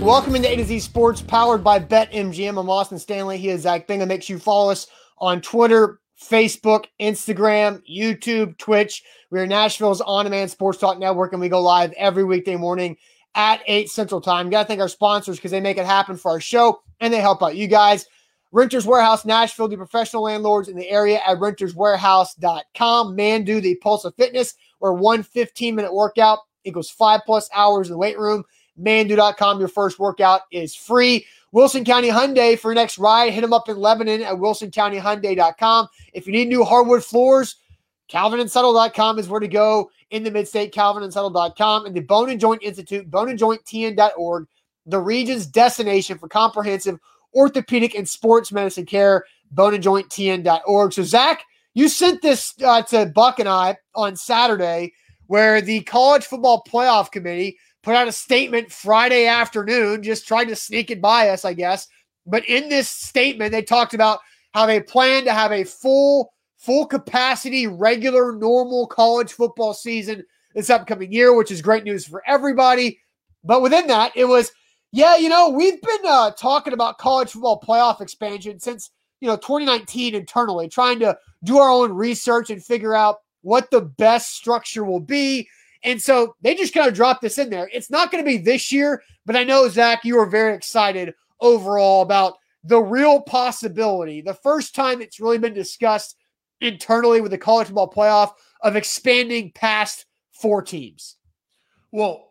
Welcome into A to Z Sports, powered by BetMGM. I'm Austin Stanley. He is Zach Bingham. Make sure you follow us on Twitter, Facebook, Instagram, YouTube, Twitch. We are Nashville's on-demand sports talk network, and we go live every weekday morning at 8 Central Time. Got to thank our sponsors because they make it happen for our show, and they help out you guys. Renters Warehouse Nashville, the professional landlords in the area at renterswarehouse.com. Mandu the pulse of fitness, where one 15 minute workout equals five plus hours in the weight room. Mandu.com. Your first workout is free. Wilson County Hyundai for your next ride. Hit them up in Lebanon at wilsoncountyhyundai.com. If you need new hardwood floors, calvinandsettle.com is where to go in the midstate, calvinandsettle.com. And the Bone and Joint Institute, boneandjointtn.org, the region's destination for comprehensive orthopedic and sports medicine care, boneandjointtn.org. So, Zach, you sent this uh, to Buck and I on Saturday where the college football playoff committee – put out a statement Friday afternoon, just trying to sneak it by us, I guess. But in this statement, they talked about how they plan to have a full, full capacity, regular, normal college football season this upcoming year, which is great news for everybody. But within that, it was, yeah, you know, we've been uh, talking about college football playoff expansion since, you know, 2019 internally, trying to do our own research and figure out what the best structure will be and so they just kind of dropped this in there. It's not going to be this year, but I know, Zach, you are very excited overall about the real possibility, the first time it's really been discussed internally with the college football playoff of expanding past four teams. Well,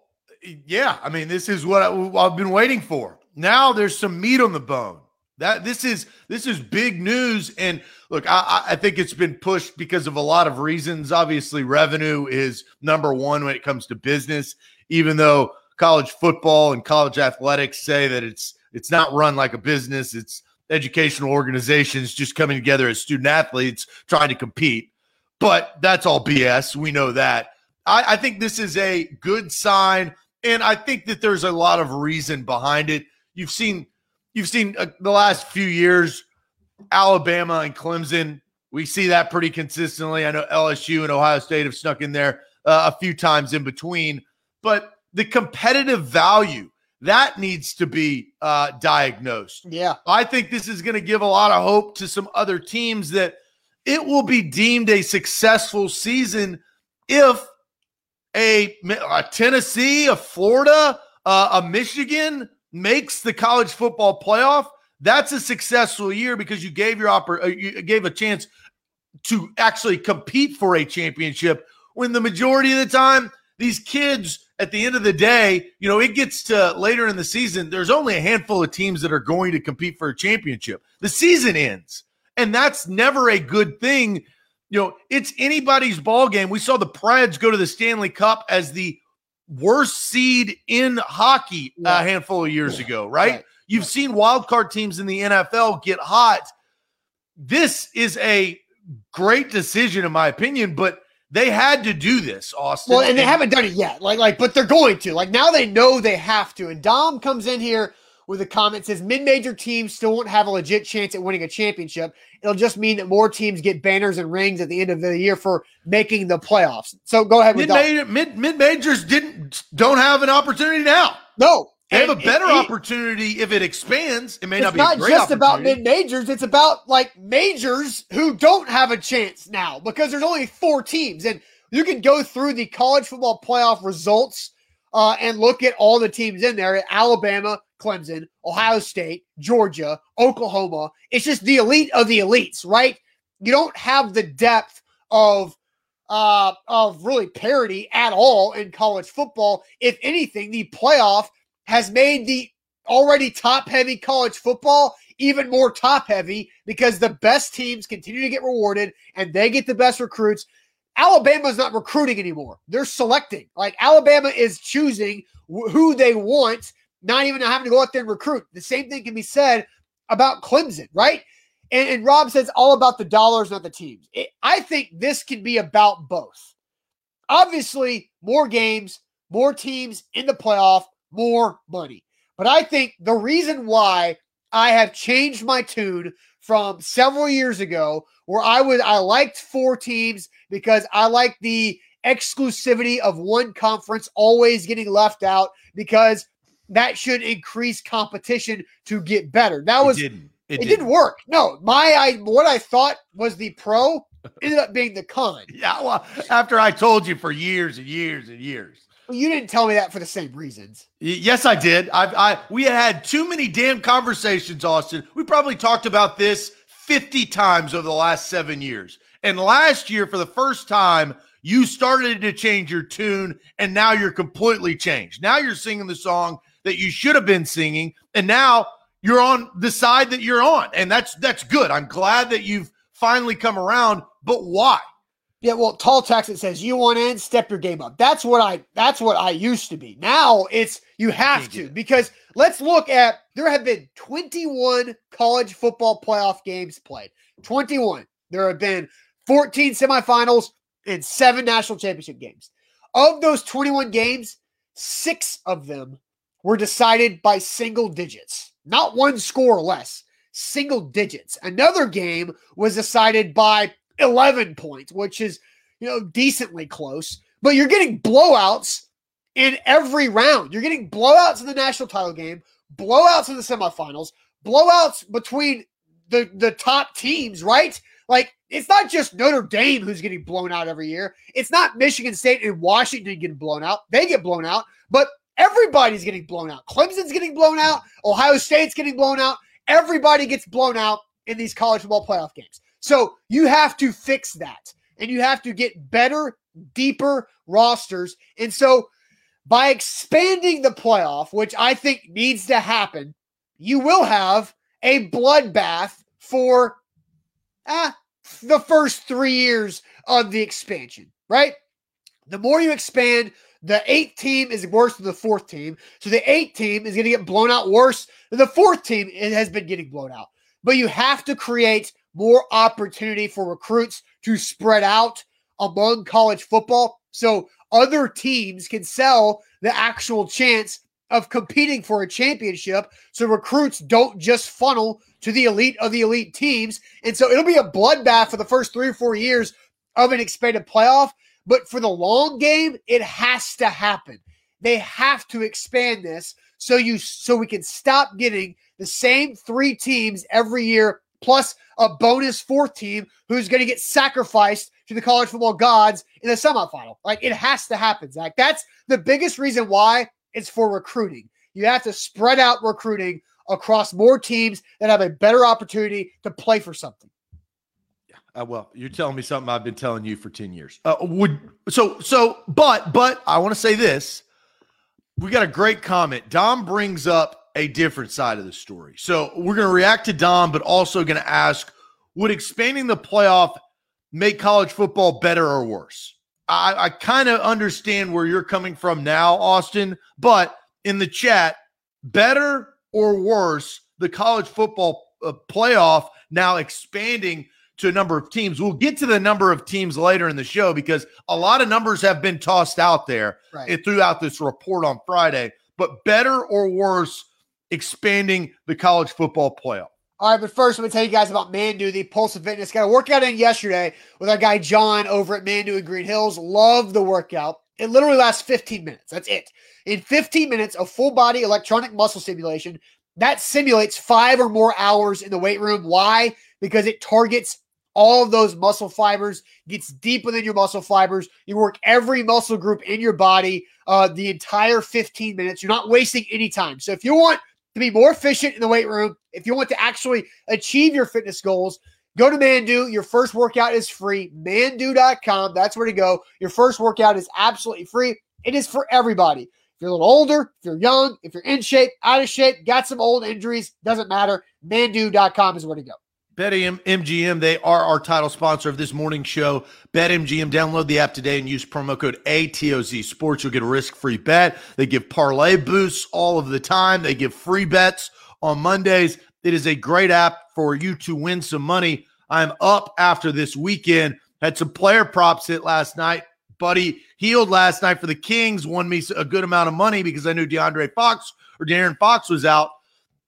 yeah. I mean, this is what I, I've been waiting for. Now there's some meat on the bone. That this is this is big news. And look, I, I think it's been pushed because of a lot of reasons. Obviously, revenue is number one when it comes to business, even though college football and college athletics say that it's it's not run like a business. It's educational organizations just coming together as student athletes trying to compete. But that's all BS. We know that. I, I think this is a good sign. And I think that there's a lot of reason behind it. You've seen you've seen uh, the last few years, Alabama and Clemson. We see that pretty consistently. I know LSU and Ohio State have snuck in there uh, a few times in between, but the competitive value that needs to be uh, diagnosed. Yeah. I think this is going to give a lot of hope to some other teams that it will be deemed a successful season if a, a Tennessee, a Florida, uh, a Michigan, makes the college football playoff, that's a successful year because you gave your oppor- uh, you gave a chance to actually compete for a championship when the majority of the time these kids at the end of the day, you know, it gets to later in the season, there's only a handful of teams that are going to compete for a championship. The season ends, and that's never a good thing. You know, it's anybody's ball game. We saw the Preds go to the Stanley Cup as the worst seed in hockey yeah. a handful of years ago, right? right. You've right. seen wild card teams in the NFL get hot. This is a great decision, in my opinion, but they had to do this, Austin. Well, and they haven't done it yet. Like, like, but they're going to. Like now they know they have to. And Dom comes in here with a comment says mid-major teams still won't have a legit chance at winning a championship. It'll just mean that more teams get banners and rings at the end of the year for making the playoffs. So go ahead. Mid-major, mid mid majors didn't don't have an opportunity now. No, they have a better it, opportunity if it expands. It may not be not just about mid majors. It's about like majors who don't have a chance now because there's only four teams, and you can go through the college football playoff results uh, and look at all the teams in there: Alabama, Clemson, Ohio State, Georgia, Oklahoma. It's just the elite of the elites, right? You don't have the depth of uh, of really parity at all in college football. If anything, the playoff has made the already top heavy college football even more top heavy because the best teams continue to get rewarded and they get the best recruits. Alabama's not recruiting anymore. They're selecting. Like Alabama is choosing who they want not even having to go out there and recruit. The same thing can be said about Clemson, right? And, and Rob says all about the dollars, not the teams. It, I think this can be about both. Obviously, more games, more teams in the playoff, more money. But I think the reason why I have changed my tune from several years ago, where I would I liked four teams because I like the exclusivity of one conference always getting left out because that should increase competition to get better. That was it didn't. It, it didn't. didn't work. No, my I what I thought was the pro ended up being the con. Yeah, well, after I told you for years and years and years. Well, you didn't tell me that for the same reasons. Yes, I did. I, I we had too many damn conversations, Austin. We probably talked about this 50 times over the last seven years. And last year, for the first time, you started to change your tune, and now you're completely changed. Now you're singing the song that you should have been singing, and now you're on the side that you're on, and that's that's good. I'm glad that you've finally come around. But why? Yeah, well, tall text it says you want in, step your game up. That's what I that's what I used to be. Now it's you have to because let's look at there have been 21 college football playoff games played. 21. There have been 14 semifinals and seven national championship games. Of those 21 games, six of them were decided by single digits, not one score or less, single digits. Another game was decided by 11 points, which is, you know, decently close, but you're getting blowouts in every round. You're getting blowouts in the national title game, blowouts in the semifinals, blowouts between the the top teams, right? Like it's not just Notre Dame who's getting blown out every year. It's not Michigan State and Washington getting blown out. They get blown out, but everybody's getting blown out. Clemson's getting blown out. Ohio State's getting blown out. Everybody gets blown out in these college football playoff games. So you have to fix that and you have to get better, deeper rosters. And so by expanding the playoff, which I think needs to happen, you will have a bloodbath for ah, the first three years of the expansion, right? The more you expand, the eighth team is worse than the fourth team. So the eighth team is going to get blown out worse than the fourth team it has been getting blown out. But you have to create more opportunity for recruits to spread out among college football so other teams can sell the actual chance of competing for a championship so recruits don't just funnel to the elite of the elite teams and so it'll be a bloodbath for the first 3 or 4 years of an expanded playoff but for the long game it has to happen they have to expand this so you so we can stop getting the same 3 teams every year plus a bonus fourth team who's going to get sacrificed to the college football gods in the semifinal. Like it has to happen, Zach. That's the biggest reason why it's for recruiting. You have to spread out recruiting across more teams that have a better opportunity to play for something. Uh, well, you're telling me something I've been telling you for 10 years. Uh, would so so but but I want to say this. We got a great comment. Dom brings up a different side of the story. So we're going to react to Dom, but also going to ask would expanding the playoff make college football better or worse? I, I kind of understand where you're coming from now, Austin, but in the chat, better or worse, the college football uh, playoff now expanding to a number of teams. We'll get to the number of teams later in the show because a lot of numbers have been tossed out there Right. throughout this report on Friday. But better or worse, expanding the college football playoff. All right, but first, let me tell you guys about Mandu, the Pulse of Fitness. Got a workout in yesterday with our guy John over at Mandu in Green Hills. Love the workout. It literally lasts 15 minutes. That's it. In 15 minutes of full body electronic muscle stimulation, that simulates five or more hours in the weight room. Why? Because it targets all of those muscle fibers, gets deep within your muscle fibers. You work every muscle group in your body uh, the entire 15 minutes. You're not wasting any time. So if you want to be more efficient in the weight room, if you want to actually achieve your fitness goals, go to Mandu. Your first workout is free. Mandu.com. That's where to go. Your first workout is absolutely free. It is for everybody. If you're a little older, if you're young, if you're in shape, out of shape, got some old injuries, doesn't matter. Mandu.com is where to go. BetM MGM, they are our title sponsor of this morning show. BetMGM, download the app today and use promo code ATOZ Sports. You'll get a risk free bet. They give parlay boosts all of the time. They give free bets on Mondays. It is a great app for you to win some money. I'm up after this weekend. Had some player props hit last night. Buddy Hield last night for the Kings, won me a good amount of money because I knew DeAndre Fox or De'Aaron Fox was out.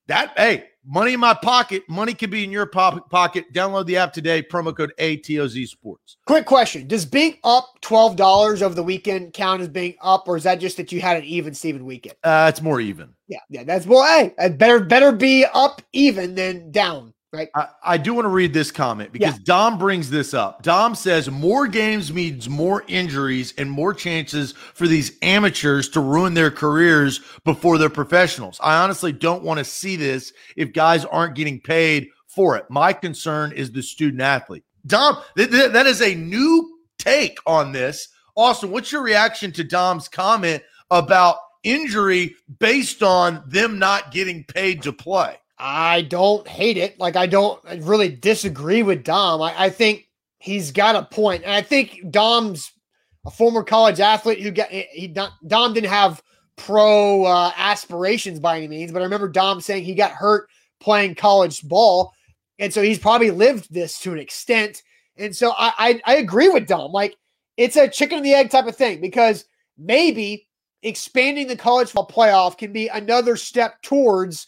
That, hey, money in my pocket. Money can be in your po- pocket. Download the app today. Promo code ATOZ Sports. Quick question: Does being up twelve dollars over the weekend count as being up, or is that just that you had an even Steven weekend? Uh, it's more even. Yeah, yeah, that's well. Hey, better better be up even than down right? I, I do want to read this comment because yeah. Dom brings this up. Dom says more games means more injuries and more chances for these amateurs to ruin their careers before they're professionals. I honestly don't want to see this if guys aren't getting paid for it. My concern is the student athlete. Dom, th- th- that is a new take on this. Austin, what's your reaction to Dom's comment about injury based on them not getting paid to play? I don't hate it. Like I don't really disagree with Dom. I, I think he's got a point, and I think Dom's a former college athlete who got he Dom didn't have pro uh, aspirations by any means, but I remember Dom saying he got hurt playing college ball, and so he's probably lived this to an extent. And so I, I, I agree with Dom. Like it's a chicken and the egg type of thing because maybe expanding the college football playoff can be another step towards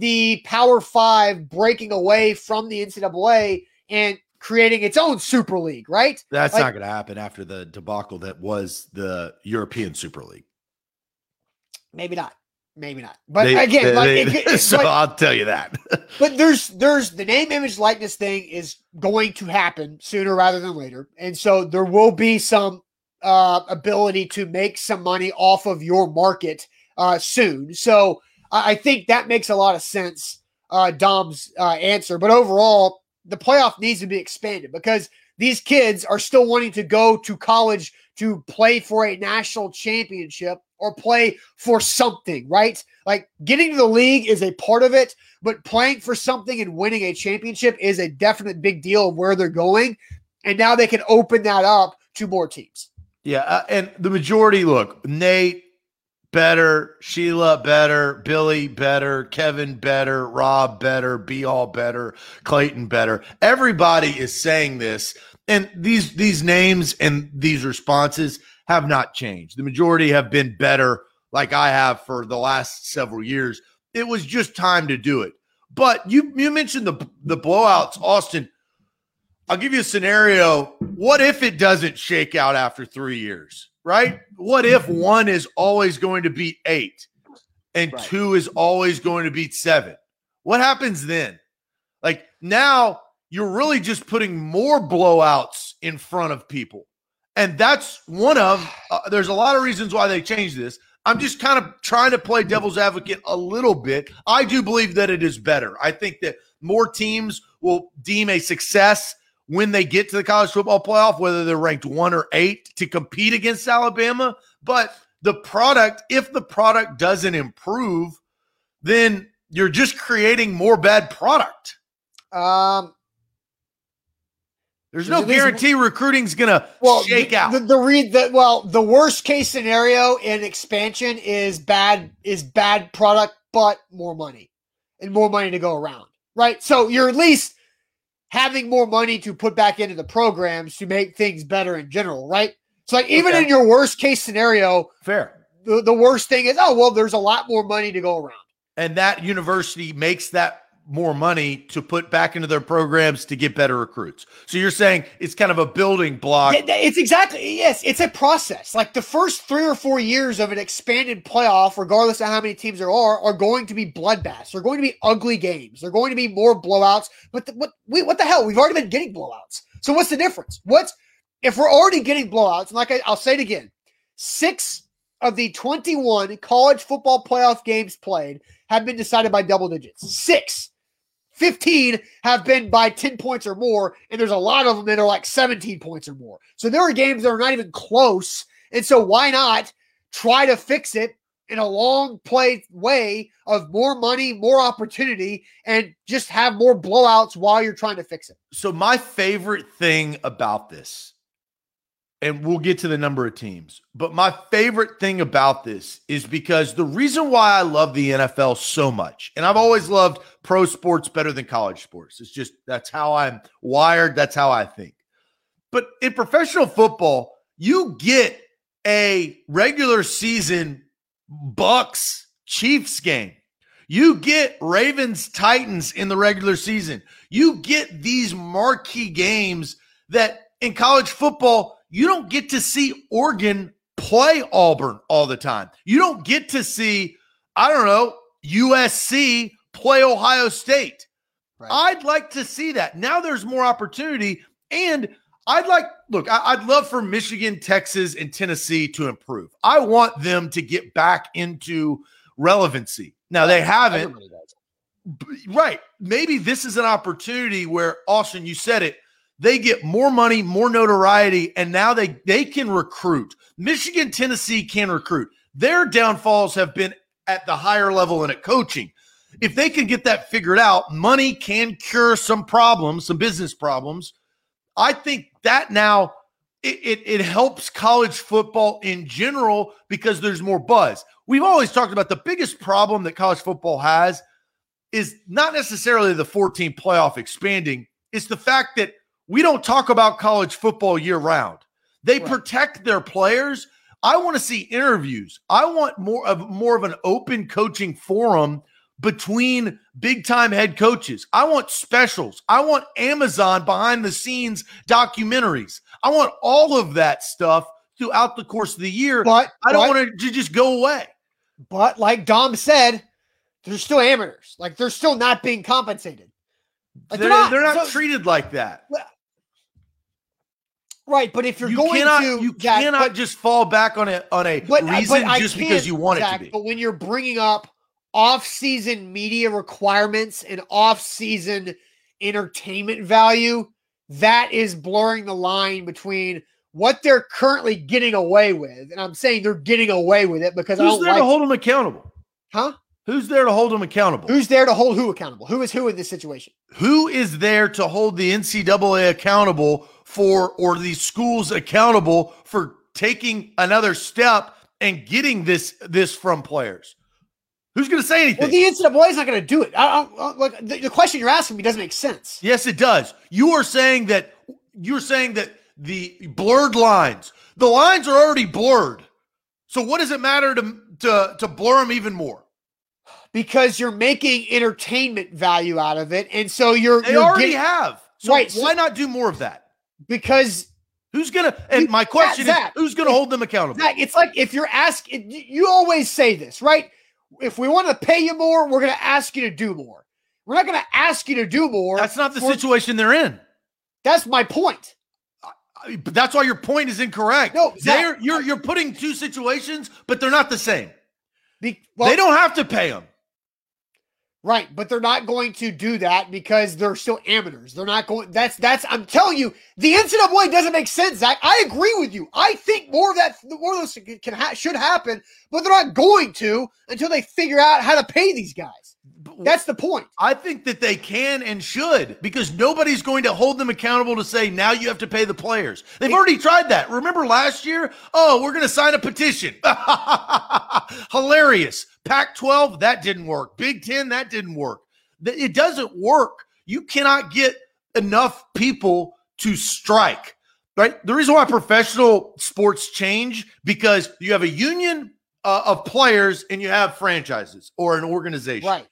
the Power Five breaking away from the NCAA and creating its own Super League, right? That's like, not going to happen after the debacle that was the European Super League. Maybe not. Maybe not. But they, again, they, like, they, it, so I'll tell you that. but there's there's the name, image, likeness thing is going to happen sooner rather than later, and so there will be some uh, ability to make some money off of your market uh, soon. So I, think that makes a lot of sense, uh, Dom's uh, answer. But overall, the playoff needs to be expanded because these kids are still wanting to go to college to play for a national championship or play for something, right? Like getting to the league is a part of it, but playing for something and winning a championship is a definite big deal of where they're going. And now they can open that up to more teams. Yeah. Uh, and the majority look, Nate, better, Sheila better, Billy better, Kevin better, Rob better, Be All better, Clayton better. Everybody is saying this, and these these names and these responses have not changed. The majority have been better, like I have for the last several years. It was just time to do it. But you you mentioned the the blowouts, Austin. I'll give you a scenario. What if it doesn't shake out after three years? Right? What if one is always going to beat eight and right. two is always going to beat seven? What happens then? Like now you're really just putting more blowouts in front of people. And that's one of, uh, there's a lot of reasons why they changed this. I'm just kind of trying to play devil's advocate a little bit. I do believe that it is better. I think that more teams will deem a success when they get to the college football playoff, whether they're ranked one or eight to compete against Alabama. But the product, if the product doesn't improve, then you're just creating more bad product. Um, there's no guarantee recruiting's gonna well, shake out. The, the read that well, the worst case scenario in expansion is bad is bad product, but more money and more money to go around. Right. So you're at least having more money to put back into the programs to make things better in general, right? So, like, even okay. in your worst case scenario, fair. The, the worst thing is, oh, well, there's a lot more money to go around. And that university makes that more money to put back into their programs to get better recruits. So you're saying it's kind of a building block. It's exactly yes, it's a process. Like the first 3 or 4 years of an expanded playoff regardless of how many teams there are are going to be bloodbaths. They're going to be ugly games. They're going to be more blowouts. But the, what we, what the hell? We've already been getting blowouts. So what's the difference? What's if we're already getting blowouts? And like I, I'll say it again, 6 of the 21 college football playoff games played have been decided by double digits. 6 15 have been by 10 points or more, and there's a lot of them that are like 17 points or more. So there are games that are not even close. And so why not try to fix it in a long play way of more money, more opportunity, and just have more blowouts while you're trying to fix it? So my favorite thing about this and we'll get to the number of teams. But my favorite thing about this is because the reason why I love the NFL so much, and I've always loved pro sports better than college sports. It's just that's how I'm wired, that's how I think. But in professional football, you get a regular season Bucks Chiefs game. You get Ravens Titans in the regular season. You get these marquee games that in college football, you don't get to see Oregon play Auburn all the time. You don't get to see, I don't know, USC play Ohio State. Right. I'd like to see that. Now there's more opportunity. And I'd like, look, I, would love for Michigan, Texas, and Tennessee to improve. I want them to get back into relevancy. Now they haven't. Right. Maybe this is an opportunity where Austin, you said it, they get more money, more notoriety, and now they they can recruit. Michigan, Tennessee can recruit. Their downfalls have been at the higher level and at coaching. If they can get that figured out, money can cure some problems, some business problems. I think that now it, it, it helps college football in general because there's more buzz we've always talked about the biggest problem that college football has is not necessarily the 14 playoff expanding, it's the fact that we don't talk about college football year round. They right. protect their players. I want to see interviews. I want more of more of an open coaching forum between big time head coaches. I want specials. I want Amazon behind the scenes documentaries. I want all of that stuff throughout the course of the year. But I don't want it to just go away. But like Dom said, they're still amateurs. Like they're still not being compensated. Like, they're, they're, not, they're not so, treated like that. Right, but if you're you going cannot, to, you Zach, cannot but, just fall back on a on a but, uh, reason but just because you want Zach, it to be. But when you're bringing up off-season media requirements and off-season entertainment value, that is blurring the line between what they're currently getting away with, and I'm saying they're getting away with it because who's I don't there like to hold them accountable? Huh? Who's there to hold them accountable? Who's there to hold who accountable? Who is who in this situation? Who is there to hold the NCAA accountable for, or these schools accountable for taking another step and getting this this from players? Who's going to say anything? Well, the NCAA is not going to do it. I, I, like the, the question you're asking me doesn't make sense. Yes, it does. You are saying that you're saying that the blurred lines. The lines are already blurred. So what does it matter to to to blur them even more? Because you're making entertainment value out of it, and so you're they you're already getting, have. So right, why so, not do more of that? Because who's gonna? And my question Zach, is, who's gonna hold them accountable? Zach, it's like if you're asking, you always say this, right? If we want to pay you more, we're gonna ask you to do more. We're not gonna ask you to do more. That's not the for, situation they're in. That's my point. But that's why your point is incorrect. No, they're you're you're putting two situations, but they're not the same. The, well, they don't have to pay them. Right, but they're not going to do that because they're still amateurs. They're not going. That's that's. I'm telling you, the NCAA doesn't make sense, Zach. I agree with you. I think more of that, more of those can ha- should happen, but they're not going to until they figure out how to pay these guys. That's the point. I think that they can and should because nobody's going to hold them accountable to say now you have to pay the players. They've already tried that. Remember last year? Oh, we're going to sign a petition. Hilarious. Pac 12, that didn't work. Big 10, that didn't work. It doesn't work. You cannot get enough people to strike, right? The reason why professional sports change because you have a union uh, of players and you have franchises or an organization. Right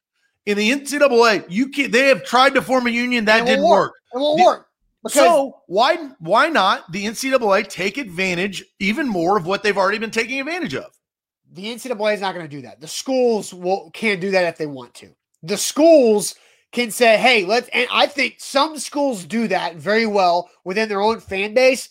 in the NCAA, you can they have tried to form a union that didn't work. work. It won't the, work. So why why not the NCAA take advantage even more of what they've already been taking advantage of? The NCAA is not going to do that. The schools will can't do that if they want to. The schools can say, "Hey, let's." And I think some schools do that very well within their own fan base,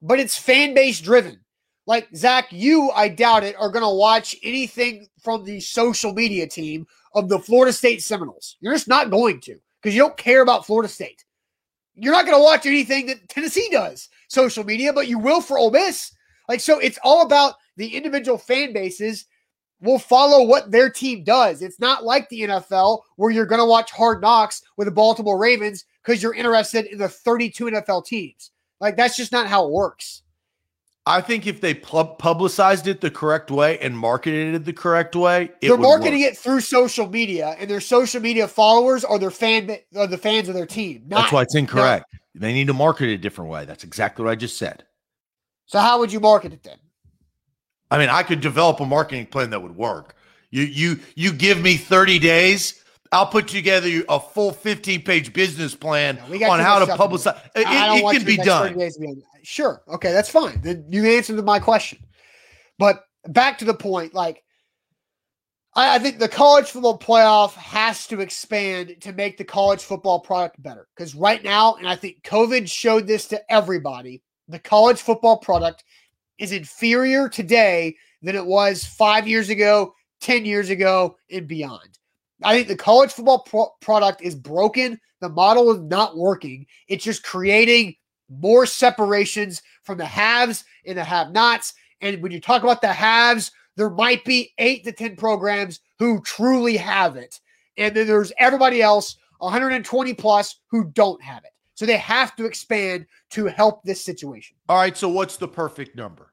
but it's fan base driven. Like Zach, you, I doubt it, are going to watch anything from the social media team of the Florida State Seminoles. You're just not going to because you don't care about Florida State. You're not going to watch anything that Tennessee does, social media, but you will for Ole Miss. Like, so it's all about the individual fan bases will follow what their team does. It's not like the NFL where you're going to watch hard knocks with the Baltimore Ravens because you're interested in the 32 NFL teams. Like, that's just not how it works. I think if they publicized it the correct way and marketed it the correct way, they're marketing work. it through social media, and their social media followers are their fan, are the fans of their team. Not, That's why it's incorrect. They need to market it a different way. That's exactly what I just said. So how would you market it then? I mean, I could develop a marketing plan that would work. You you you give me 30 days, I'll put together a full 15 page business plan on how to publicize. It, it can be done. Sure. Okay, that's fine. Then You answered my question. But back to the point, like I, I think the college football playoff has to expand to make the college football product better. Because right now, and I think COVID showed this to everybody, the college football product is inferior today than it was five years ago, 10 years ago, and beyond. I think the college football pro- product is broken. The model is not working. It's just creating more separations from the haves and the have nots. And when you talk about the haves, there might be eight to 10 programs who truly have it. And then there's everybody else, 120 plus, who don't have it. So they have to expand to help this situation. All right. So what's the perfect number?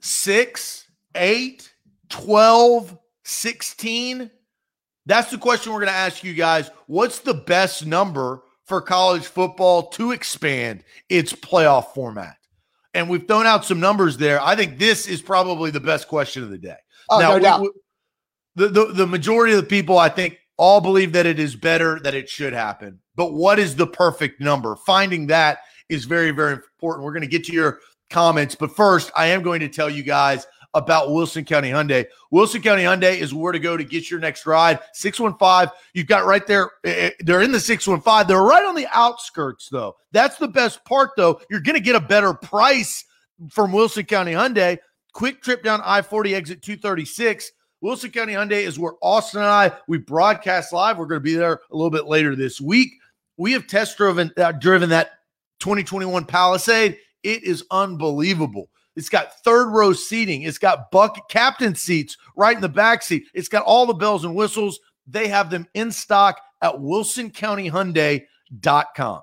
Six, eight, 12, 16? That's the question we're going to ask you guys. What's the best number for college football to expand its playoff format? and we've thrown out some numbers there. I think this is probably the best question of the day. Oh, now, no doubt. We, the, the, the majority of the people, I think, all believe that it is better, that it should happen. But what is the perfect number? Finding that is very, very important. We're going to get to your comments. But first, I am going to tell you guys about Wilson County Hyundai. Wilson County Hyundai is where to go to get your next ride. 615, you've got right there. Eh, eh, they're in the 615. They're right on the outskirts, though. That's the best part, though. You're going to get a better price from Wilson County Hyundai. Quick trip down I 40 exit 236. Wilson County Hyundai is where Austin and I we broadcast live. We're going to be there a little bit later this week. We have test driven uh, driven that 2021 Palisade. It is unbelievable. It's got third row seating. It's got bucket captain seats right in the back seat. It's got all the bells and whistles. They have them in stock at wilsoncountyhyundai.com.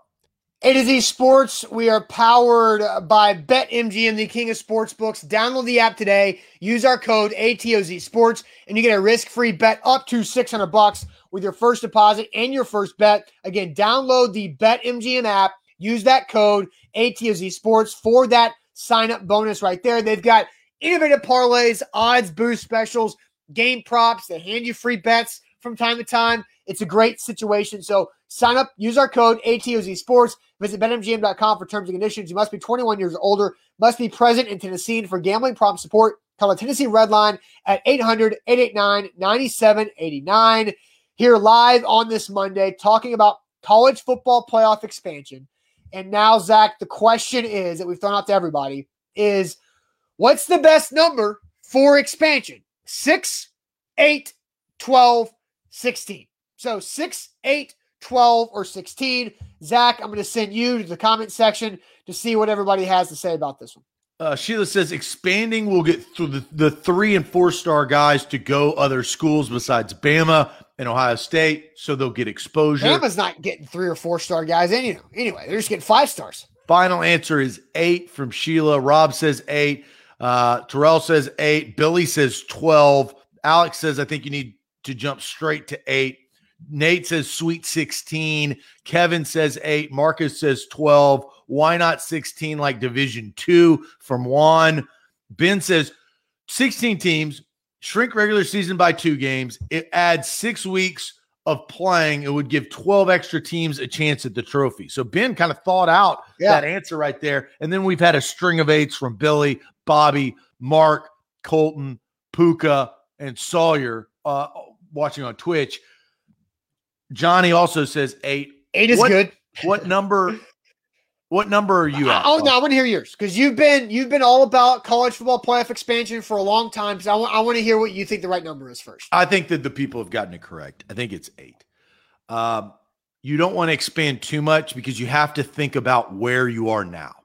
A to Z Sports. We are powered by BetMGM, the king of sports books. Download the app today. Use our code ATOZ Sports, and you get a risk-free bet up to 600 bucks with your first deposit and your first bet. Again, download the BetMGM app. Use that code ATOZ Sports for that sign up bonus right there. They've got innovative parlays, odds, boost specials, game props. They hand you free bets from time to time. It's a great situation. So sign up, use our code ATOZ Sports. Visit BetMGM.com for terms and conditions. You must be 21 years older, must be present in Tennessee. For gambling problem support, call the Tennessee Red Line at 800 889 9789. Here live on this Monday, talking about college football playoff expansion. And now, Zach, the question is that we've thrown out to everybody is what's the best number for expansion? 6, 8, 12, 16. So 6, 8, 12, or 16. Zach, I'm going to send you to the comment section to see what everybody has to say about this one. Uh, Sheila says expanding will get through the, the three and four star guys to go other schools besides Bama and Ohio State, so they'll get exposure. Bama's not getting three or four star guys anyway. Anyway, they're just getting five stars. Final answer is eight from Sheila. Rob says eight. Uh, Terrell says eight. Billy says 12. Alex says, I think you need to jump straight to eight. Nate says sweet 16. Kevin says eight. Marcus says 12. Why not 16 like Division two from Juan? Ben says 16 teams, shrink regular season by two games. It adds six weeks of playing. It would give 12 extra teams a chance at the trophy. So Ben kind of thought out yeah. that answer right there. And then we've had a string of eights from Billy, Bobby, Mark, Colton, Puka, and Sawyer uh, watching on Twitch. Johnny also says eight. Eight is what, good. What number what number are you at? Oh no, I want to hear yours because you've been you've been all about college football playoff expansion for a long time. So I, w- I want to hear what you think the right number is first. I think that the people have gotten it correct. I think it's eight. Um, you don't want to expand too much because you have to think about where you are now.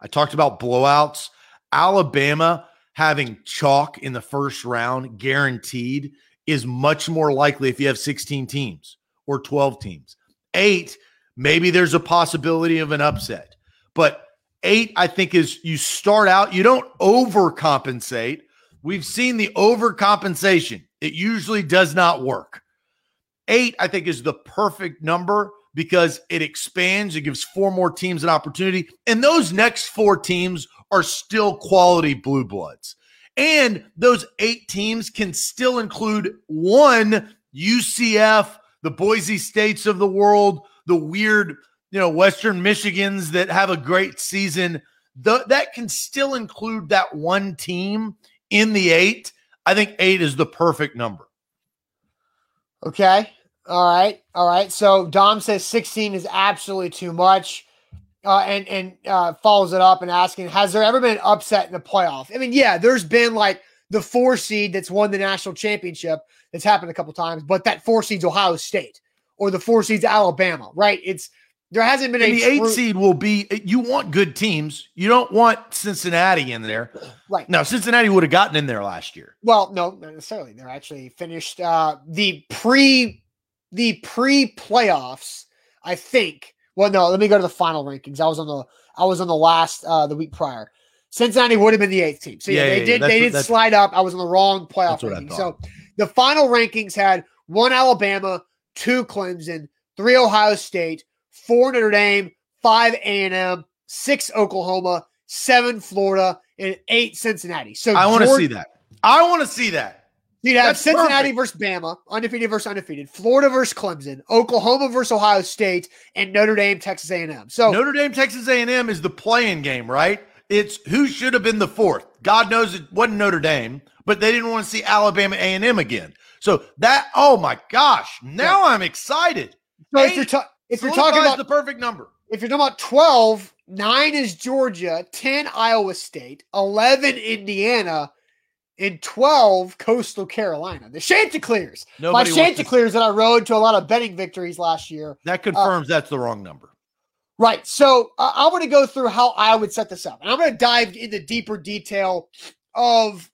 I talked about blowouts. Alabama having chalk in the first round guaranteed is much more likely if you have 16 teams or 12 teams. Eight, maybe there's a possibility of an upset. But eight, I think, is you start out, you don't overcompensate. We've seen the overcompensation, it usually does not work. Eight, I think, is the perfect number because it expands, it gives four more teams an opportunity. And those next four teams are still quality blue bloods. And those eight teams can still include one UCF, the Boise States of the world, the weird, you know, Western Michigans that have a great season. The, that can still include that one team in the eight. I think eight is the perfect number. Okay. All right. All right. So Dom says 16 is absolutely too much. Uh, and and uh, follows it up and asking, has there ever been an upset in the playoff? I mean, yeah, there's been like the four seed that's won the national championship. That's happened a couple times, but that four seed's Ohio State or the four seed's Alabama, right? It's there hasn't been and the eight seed will be. You want good teams. You don't want Cincinnati in there, right? Now Cincinnati would have gotten in there last year. Well, no, not necessarily. They're actually finished uh, the pre the pre playoffs. I think. Well, no. Let me go to the final rankings. I was on the I was on the last uh, the week prior. Cincinnati would have been the eighth team. So yeah, yeah they yeah, did they did slide up. I was on the wrong playoff ranking. So the final rankings had one Alabama, two Clemson, three Ohio State, four Notre Dame, five A&M, six Oklahoma, seven Florida, and eight Cincinnati. So I want to see that. I want to see that. You'd have That's Cincinnati perfect. versus Bama, undefeated versus undefeated, Florida versus Clemson, Oklahoma versus Ohio State, and Notre Dame, Texas A&M. So Notre Dame, Texas A&M is the playing game, right? It's who should have been the fourth. God knows it wasn't Notre Dame, but they didn't want to see Alabama A&M again. So that, oh my gosh, now yeah. I'm excited. So Eight, if you're, if you're talking about the perfect number, if you're talking about 12, nine is Georgia, 10 Iowa State, 11 Indiana, and 12 Coastal Carolina. The Chanticleers. Nobody My Chanticleers that I rode to a lot of betting victories last year. That confirms uh, that's the wrong number. Right. So uh, I want to go through how I would set this up. And I'm going to dive into deeper detail of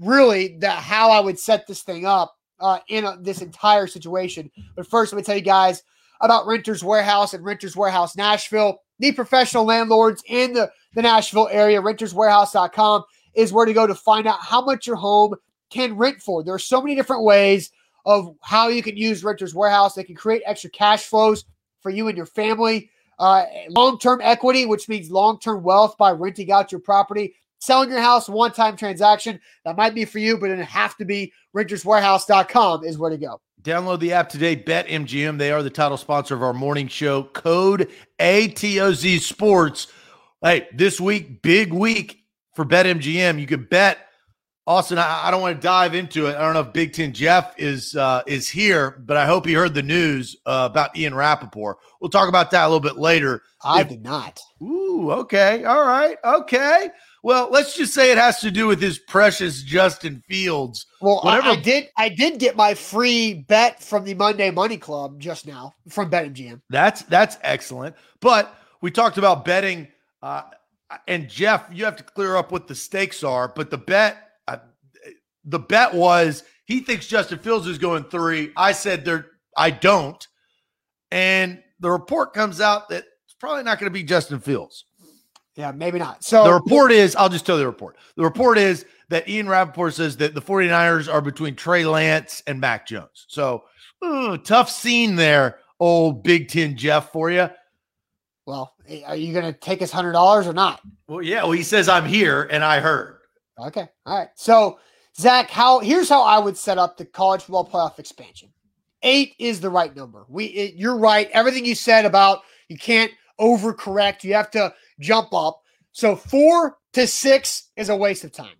really the how I would set this thing up uh, in a, this entire situation. But first, let me tell you guys about Renters Warehouse and Renters Warehouse Nashville, the professional landlords in the, the Nashville area. RentersWarehouse.com is where to go to find out how much your home can rent for. There are so many different ways of how you can use Renters Warehouse. They can create extra cash flows for you and your family. Uh, long term equity, which means long term wealth by renting out your property. Selling your house, one time transaction. That might be for you, but it have to be renterswarehouse.com is where to go. Download the app today, BetMGM. They are the title sponsor of our morning show. Code ATOZ Sports. Hey, this week, big week for BetMGM. You can bet Austin, I, I, don't want to dive into it. I don't know if Big Ten Jeff is uh, is here, but I hope he heard the news uh, about Ian Rapoport. We'll talk about that a little bit later. I if, did not. Ooh, okay, all right, okay. Well, let's just say it has to do with his precious Justin Fields. Well, Whatever. I, I did. I did get my free bet from the Monday Money Club just now from BetMGM. That's that's excellent. But we talked about betting, uh, and Jeff, you have to clear up what the stakes are. But the bet the bet was he thinks Justin Fields is going three. I said there I don't. And the report comes out that it's probably not going to be Justin Fields. Yeah, maybe not. So the report is, I'll just tell you the report. The report is that Ian Rapoport says that the 49ers are between Trey Lance and Mac Jones. So ooh, tough scene there, old Big Ten Jeff for you. Well, are you going to take his hundred dollars or not? Well, yeah. Well, he says I'm here, and I heard. Okay. All right. So Zach, how here's how I would set up the college football playoff expansion. Eight is the right number. We, it, you're right. Everything you said about you can't overcorrect. You have to jump up. So four to six is a waste of time.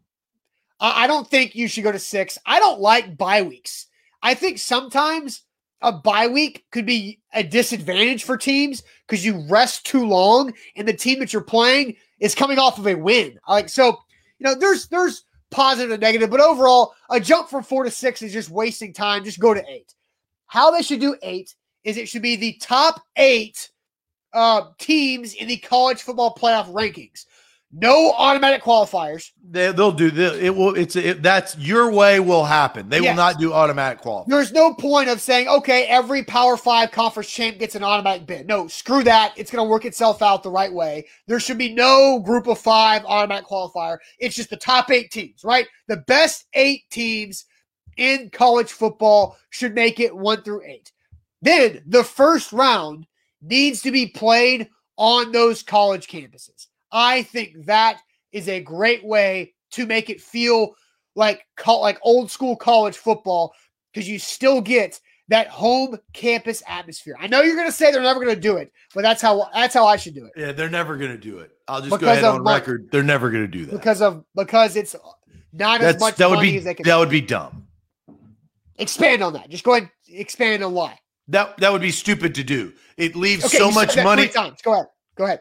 I, don't think you should go to six. I don't like bye weeks. I think sometimes a bye week could be a disadvantage for teams because you rest too long and the team that you're playing is coming off of a win. Like so, you know, there's there's positive and negative, but overall, a jump from four to six is just wasting time. Just go to eight. How they should do eight is it should be the top eight uh, teams in the college football playoff rankings. No automatic qualifiers. They, will do the, it. Will it's it, that's your way will happen. They yes. will not do automatic qualifiers. There's no point of saying okay, every Power Five conference champ gets an automatic bid. No, screw that. It's going to work itself out the right way. There should be no Group of Five automatic qualifier. It's just the top eight teams, right? The best eight teams in college football should make it one through eight. Then the first round needs to be played on those college campuses. I think that is a great way to make it feel like like old school college football because you still get that home campus atmosphere. I know you're going to say they're never going to do it, but that's how that's how I should do it. Yeah, they're never going to do it. I'll just because go ahead on my, record. They're never going to do that because of because it's not that's, as much that would be, as they can. That would be dumb. Expand on that. Just go ahead. Expand on why. That that would be stupid to do. It leaves okay, so much money. Go ahead. Go ahead.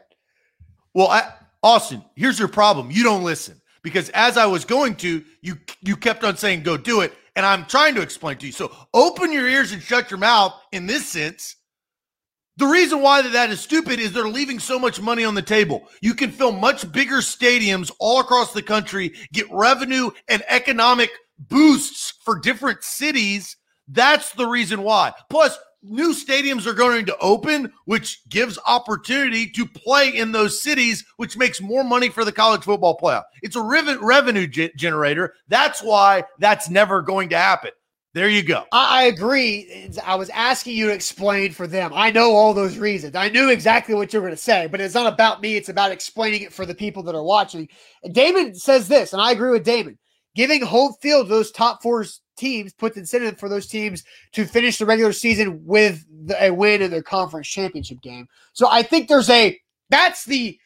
Well, I, Austin, here's your problem. You don't listen because as I was going to, you you kept on saying go do it, and I'm trying to explain to you. So open your ears and shut your mouth in this sense. The reason why that is stupid is they're leaving so much money on the table. You can fill much bigger stadiums all across the country, get revenue and economic boosts for different cities. That's the reason why. Plus, new stadiums are going to open, which gives opportunity to play in those cities, which makes more money for the college football playoff. It's a revenue generator. That's why that's never going to happen. There you go. I, agree. I was asking you to explain for them. I know all those reasons. I knew exactly what you were going to say, but it's not about me. It's about explaining it for the people that are watching. And Damon says this, and I agree with Damon. Giving home field those top four teams puts incentive for those teams to finish the regular season with the, a win in their conference championship game. So I think there's a that's the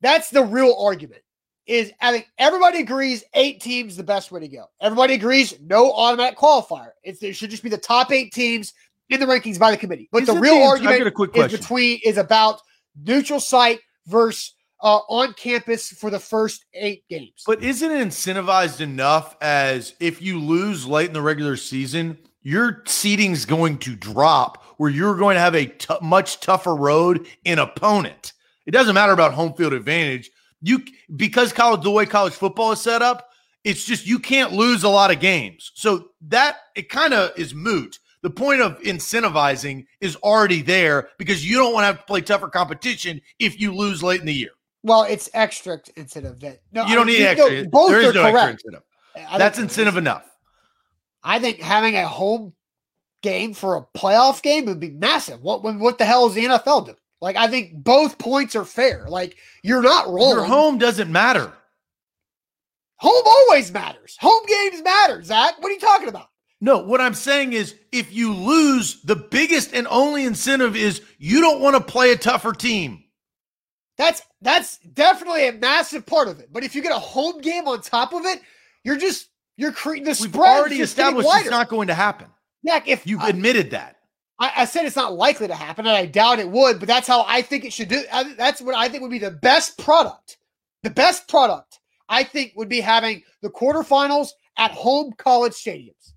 that's the real argument. Is I think everybody agrees eight teams the best way to go. Everybody agrees no automatic qualifier. It's it should just be the top eight teams in the rankings by the committee. But the real the, argument is between is about neutral site versus uh, on campus for the first eight games. But isn't it incentivized enough as if you lose late in the regular season, your seating is going to drop where you're going to have a t- much tougher road in opponent. It doesn't matter about home field advantage. You because college the way college football is set up, it's just you can't lose a lot of games. So that it kind of is moot. The point of incentivizing is already there because you don't want to have to play tougher competition if you lose late in the year. Well, it's extra incentive that no, you don't I need extra. No, both there is no correct. extra incentive. That's incentive enough. I think having a home game for a playoff game would be massive. What what the hell is the NFL doing? Like I think both points are fair. Like you're not wrong. Your home doesn't matter. Home always matters. Home games matter, Zach. What are you talking about? No, what I'm saying is if you lose, the biggest and only incentive is you don't want to play a tougher team. That's that's definitely a massive part of it. But if you get a home game on top of it, you're just you're creating the We've already established it's not going to happen. Yeah, if you've admitted that. I, I, said it's not likely to happen, and I doubt it would. But that's how I think it should do. That's what I think would be the best product. The best product I think would be having the quarterfinals at home college stadiums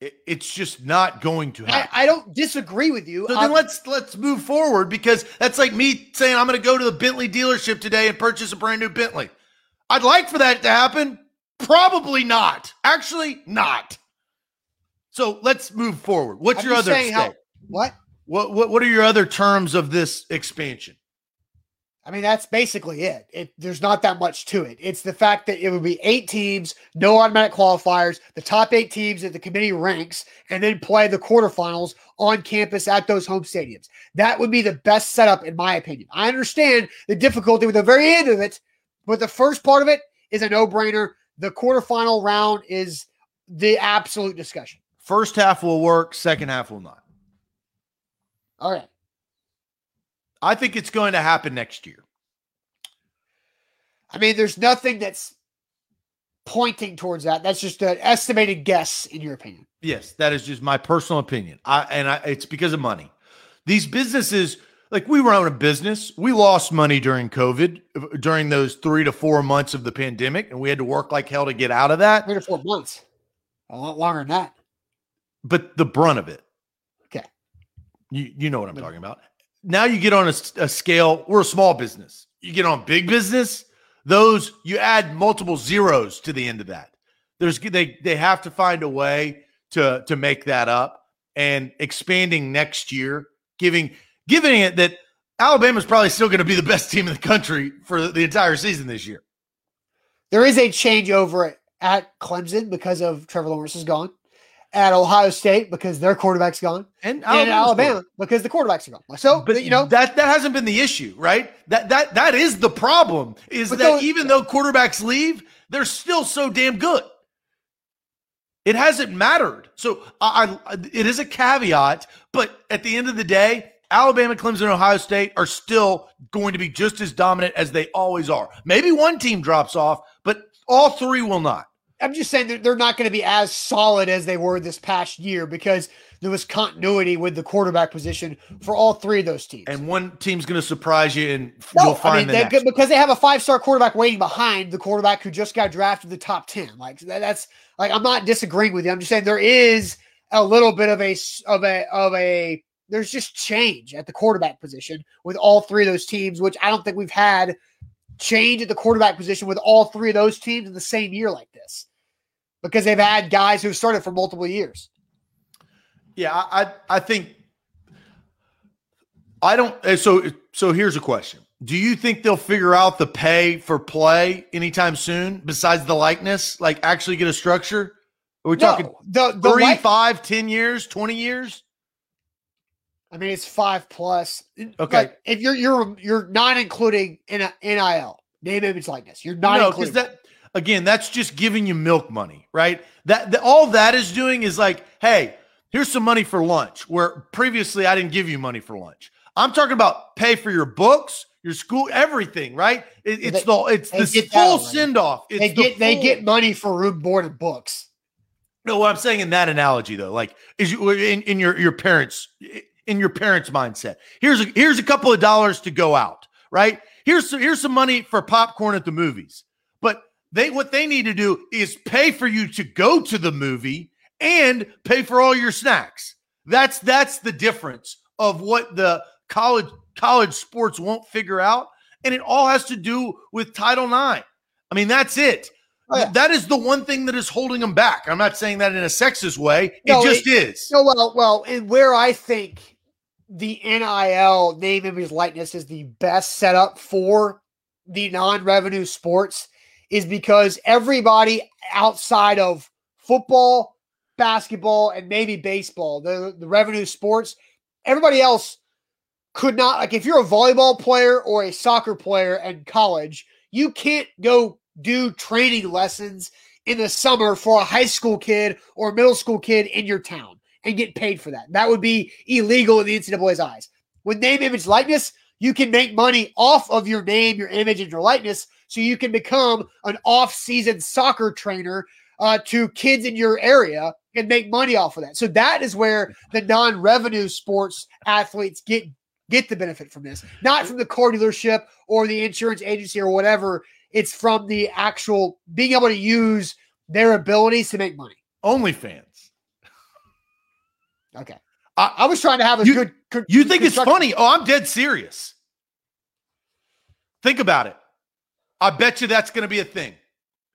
it's just not going to happen. I, I don't disagree with you. So then uh, let's let's move forward because that's like me saying I'm going to go to the Bentley dealership today and purchase a brand new Bentley. I'd like for that to happen. Probably not. Actually, not. So let's move forward. What's I'm your other how, what? What what what are your other terms of this expansion? I mean, that's basically it. it. There's not that much to it. It's the fact that it would be eight teams, no automatic qualifiers, the top eight teams that the committee ranks, and then play the quarterfinals on campus at those home stadiums. That would be the best setup, in my opinion. I understand the difficulty with the very end of it, but the first part of it is a no brainer. The quarterfinal round is the absolute discussion. First half will work, second half will not. All right. I think it's going to happen next year. I mean, there's nothing that's pointing towards that. That's just an estimated guess, in your opinion. Yes, that is just my personal opinion. I and I, it's because of money. These businesses, like we were run a business, we lost money during COVID, during those three to four months of the pandemic, and we had to work like hell to get out of that. Three to four months, a lot longer than that. But the brunt of it. Okay. You you know what I'm but, talking about now you get on a, a scale, we're a small business. You get on big business, those you add multiple zeros to the end of that. There's they they have to find a way to to make that up and expanding next year, giving giving it that Alabama's probably still going to be the best team in the country for the entire season this year. There is a changeover at Clemson because of Trevor Lawrence is gone. At Ohio State because their quarterback's gone, and, and Alabama because the quarterbacks are gone. So, but you know that that hasn't been the issue, right? That that that is the problem. Is that even though quarterbacks leave, they're still so damn good. It hasn't mattered. So I, I, it is a caveat, but at the end of the day, Alabama, Clemson, Ohio State are still going to be just as dominant as they always are. Maybe one team drops off, but all three will not. I'm just saying that they're not going to be as solid as they were this past year because there was continuity with the quarterback position for all three of those teams. And one team's going to surprise you, and no, you'll find I mean, the next. because they have a five star quarterback waiting behind the quarterback who just got drafted the top ten. Like that's like I'm not disagreeing with you. I'm just saying there is a little bit of a of a of a there's just change at the quarterback position with all three of those teams, which I don't think we've had change at the quarterback position with all three of those teams in the same year like this because they've had guys who started for multiple years. Yeah, I I think I don't eh, so so here's a question. Do you think they'll figure out the pay for play anytime soon besides the likeness? Like actually get a structure? Are we no, talking the, the three, like, five, ten years, 20 years? I mean, it's five plus. Okay. Like if you're you're you're not including in a NIL name, image, likeness, you're not no because that again, that's just giving you milk money, right? That, that all that is doing is like, hey, here's some money for lunch. Where previously I didn't give you money for lunch. I'm talking about pay for your books, your school, everything, right? It, it's they, the it's the full send off. They get the they get money for room, board, and books. No, what I'm saying in that analogy though, like is you in, in your your parents in your parents' mindset. Here's a here's a couple of dollars to go out, right? Here's some, here's some money for popcorn at the movies. But they what they need to do is pay for you to go to the movie and pay for all your snacks. That's that's the difference of what the college college sports won't figure out, and it all has to do with Title IX. I mean, that's it. Oh, yeah. That is the one thing that is holding them back. I'm not saying that in a sexist way. No, it just it, is. No, well, well, and where I think the NIL name, image, likeness is the best setup for the non-revenue sports is because everybody outside of football, basketball, and maybe baseball, the, the revenue sports, everybody else could not like if you're a volleyball player or a soccer player in college, you can't go do training lessons in the summer for a high school kid or middle school kid in your town and get paid for that. That would be illegal in the NCAA's eyes. With name, image, likeness, you can make money off of your name, your image, and your likeness. So you can become an off-season soccer trainer uh, to kids in your area and make money off of that. So that is where the non-revenue sports athletes get get the benefit from this, not from the car dealership or the insurance agency or whatever. It's from the actual being able to use their abilities to make money. OnlyFans. Okay. I, I was trying to have a you, good, good. You think it's funny? Oh, I'm dead serious. Think about it. I bet you that's going to be a thing.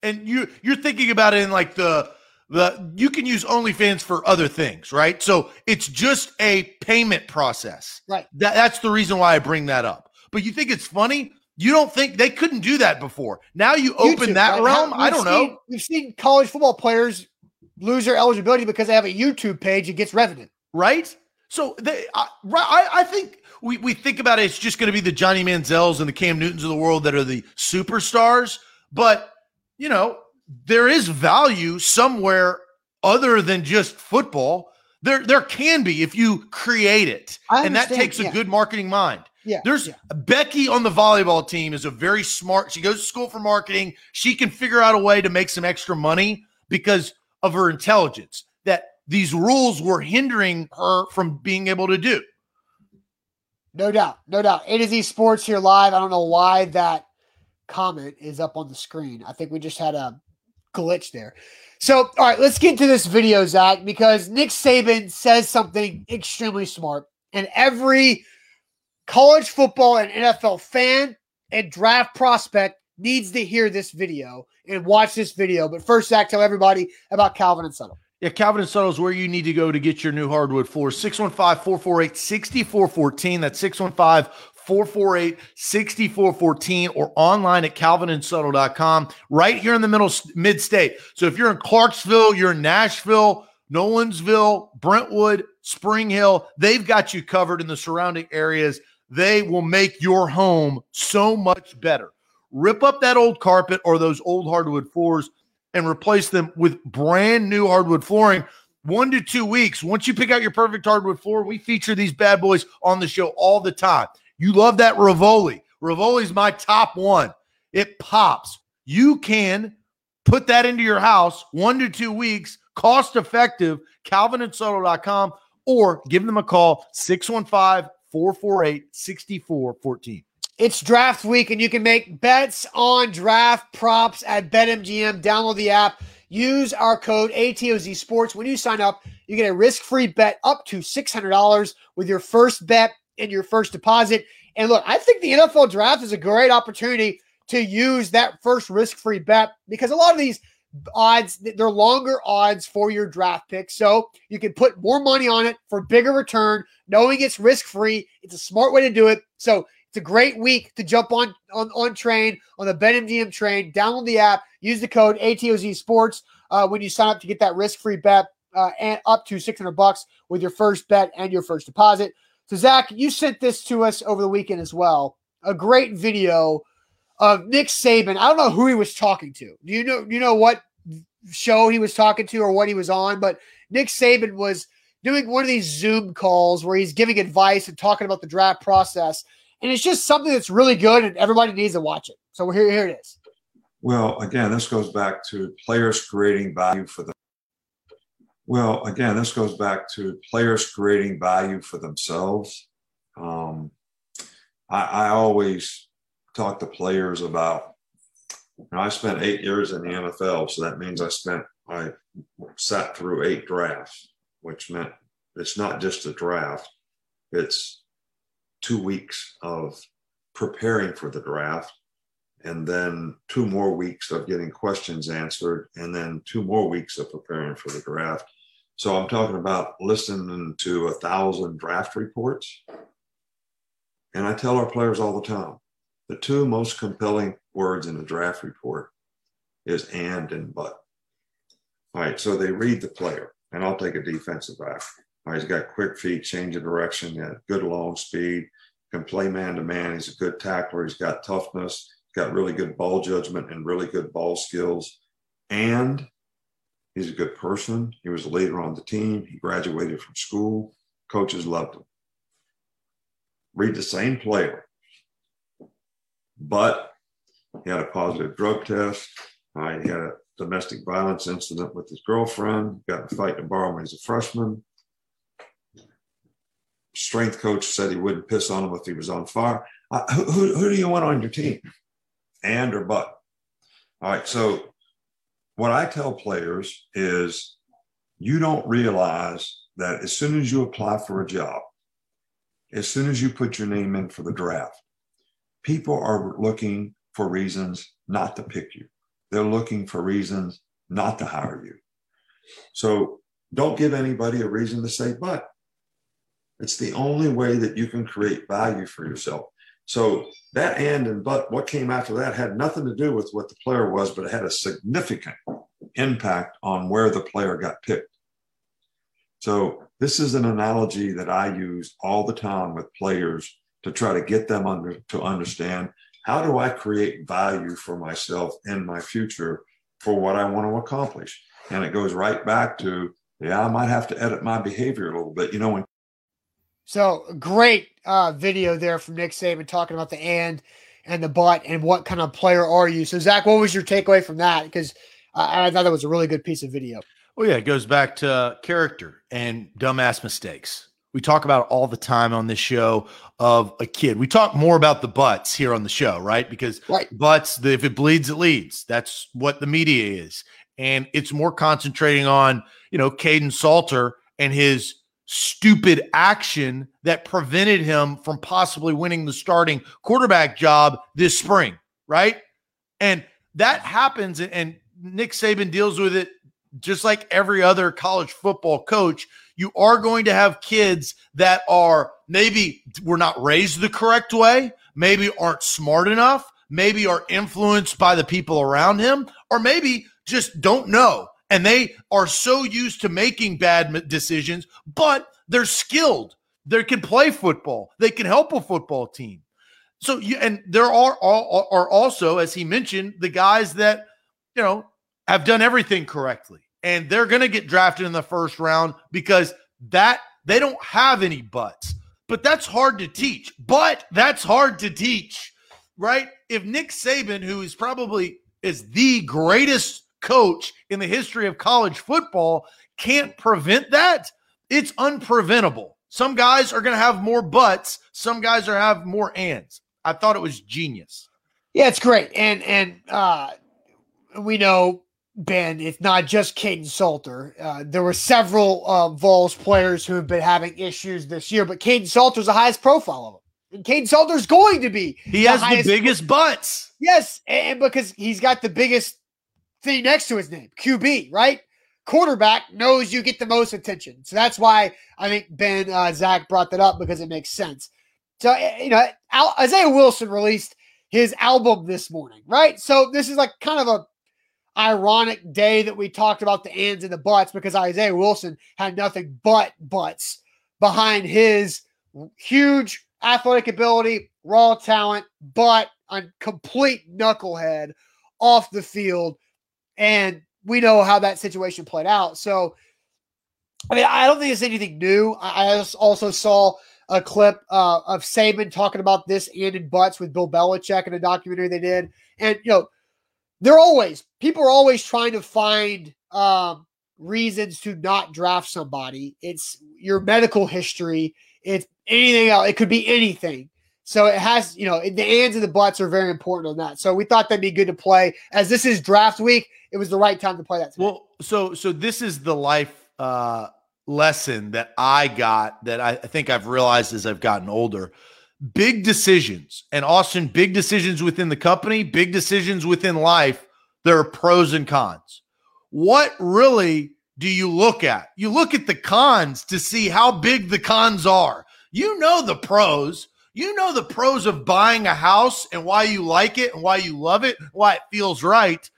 And you you're thinking about it in like the the you can use OnlyFans for other things, right? So it's just a payment process. Right. That, that's the reason why I bring that up. But you think it's funny? You don't think they couldn't do that before? Now you open YouTube, that right? realm. How, I don't seen, know. You've seen college football players lose their eligibility because they have a YouTube page and gets revenue. Right. So they, I, I, I think we, we think about it, it's just going to be the Johnny Manziels and the Cam Newtons of the world that are the superstars. But, you know, there is value somewhere other than just football. There, there can be if you create it, and that takes yeah. a good marketing mind. Yeah, there's yeah. Becky on the volleyball team is a very smart. She goes to school for marketing. She can figure out a way to make some extra money because of her intelligence these rules were hindering her from being able to do. No doubt. No doubt. A to Z Sports here live. I don't know why that comment is up on the screen. I think we just had a glitch there. So, all right, let's get to this video, Zach, because Nick Saban says something extremely smart. And every college football and NFL fan and draft prospect needs to hear this video and watch this video. But first, Zach, tell everybody about Calvin and Settle. Yeah, Calvin and Settle is where you need to go to get your new hardwood floors. 615 448 6414. That's 615 448 6414 or online at calvinandsettle.com right here in the middle mid state. So if you're in Clarksville, you're in Nashville, Nolensville, Brentwood, Spring Hill, they've got you covered in the surrounding areas. They will make your home so much better. Rip up that old carpet or those old hardwood floors and replace them with brand new hardwood flooring. One to two weeks. Once you pick out your perfect hardwood floor, we feature these bad boys on the show all the time. You love that Rivoli. Rivoli's my top one. It pops. You can put that into your house one to two weeks, cost effective. CalvinandSettle.com or give them a call 615 448 6414. It's draft week, and you can make bets on draft props at BetMGM. Download the app. Use our code ATOZ Sports. When you sign up, you get a risk free bet up to $600 with your first bet and your first deposit. And look, I think the NFL draft is a great opportunity to use that first risk free bet because a lot of these odds, they're longer odds for your draft pick. So you can put more money on it for bigger return, knowing it's risk free. It's a smart way to do it. So it's a great week to jump on on, on train on the BetMGM train. Download the app, use the code ATOZ Sports uh, when you sign up to get that risk free bet uh, and up to 600 bucks with your first bet and your first deposit. So Zach, you sent this to us over the weekend as well. A great video of Nick Saban. I don't know who he was talking to. Do you know? Do you know what show he was talking to or what he was on? But Nick Saban was doing one of these Zoom calls where he's giving advice and talking about the draft process. And it's just something that's really good and everybody needs to watch it. So here, here it is. Well, again, this goes back to players creating value for them. Well, again, this goes back to players creating value for themselves. Um, I, I always talk to players about. You know, I spent eight years in the NFL, so that means I spent I sat through eight drafts, which meant it's not just a draft; it's two weeks of preparing for the draft and then two more weeks of getting questions answered and then two more weeks of preparing for the draft. So i'm talking about listening to a thousand draft reports. And i tell our players all the time the two most compelling words in a draft report is and and but. All right so they read the player and i'll take a defensive back he's got quick feet, change of direction, good long speed, can play man to man. He's a good tackler. He's got toughness. He's got really good ball judgment and really good ball skills. And he's a good person. He was a leader on the team. He graduated from school. Coaches loved him. Read the same player, but he had a positive drug test. Uh, he had a domestic violence incident with his girlfriend. Got in a fight in a bar when he was a freshman strength coach said he wouldn't piss on him if he was on fire. Uh, who, who do you want on your team? And or but? All right. So what I tell players is you don't realize that as soon as you apply for a job, as soon as you put your name in for the draft, people are looking for reasons not to pick you. They're looking for reasons not to hire you. So don't give anybody a reason to say, but it's the only way that you can create value for yourself. So that and and but what came after that had nothing to do with what the player was, but it had a significant impact on where the player got picked. So this is an analogy that I use all the time with players to try to get them under to understand how do I create value for myself and my future for what I want to accomplish. And it goes right back to, yeah, I might have to edit my behavior a little bit. You know, when so great uh, video there from Nick Saban talking about the and and the but and what kind of player are you. So Zach, what was your takeaway from that? Because I, I thought that was a really good piece of video. Well, yeah, it goes back to character and dumbass mistakes. We talk about all the time on this show of a kid. We talk more about the butts here on the show, right? Because right. butts, the, if it bleeds, it leads. That's what the media is, and it's more concentrating on you know Kaidon Salter and his stupid action that prevented him from possibly winning the starting quarterback job this spring, right? And that happens, and Nick Saban deals with it just like every other college football coach. You are going to have kids that are maybe were not raised the correct way, maybe aren't smart enough, maybe are influenced by the people around him, or maybe just don't know and they are so used to making bad decisions, but they're skilled. They can play football. They can help a football team. So you and there are are also, as he mentioned, the guys that you know have done everything correctly, and they're going to get drafted in the first round because that they don't have any buts. But that's hard to teach. But that's hard to teach, right? If Nick Saban, who is probably is the greatest coach in the history of college football, can't prevent that, it's unpreventable. Some guys are going to have more butts. Some guys are have more ands. I thought it was genius. Yeah, it's great. And and uh we know Ben, it's not just Kaidon Salter. Uh, there were several uh, Vols players who have been having issues this year, but Kaidon Salter's the highest profile of them. And Kaidon Salter's going to be. He has the biggest pro- butts. Yes, and because he's got the biggest thing next to his name, QB, right? Quarterback knows you get the most attention. So that's why I think Ben uh, Zach brought that up because it makes sense. So, eh, you know, Al- Isaiah Wilson released his album this morning, right? So this is like kind of a ironic day that we talked about the ands and the butts because Isaiah Wilson had nothing but butts behind his huge athletic ability, raw talent, but a complete knucklehead off the field. And we know how that situation played out. So, I mean, I don't think it's anything new. I also saw a clip uh, of Saban talking about this and in butts with Bill Belichick in a documentary they did. And, you know, they're always, people are always trying to find um, reasons to not draft somebody. It's your medical history, it's anything else. It could be anything. So it has, you know, the ands and the butts are very important on that. So we thought that'd be good to play. As this is draft week, it was the right time to play that. Today. Well, so so this is the life uh lesson that I got that I, I think I've realized as I've gotten older. Big decisions, and Austin, big decisions within the company, big decisions within life, there are pros and cons. What really do you look at? You look at the cons to see how big the cons are. You know the pros. You know the pros of buying a house and why you like it and why you love it, why it feels right.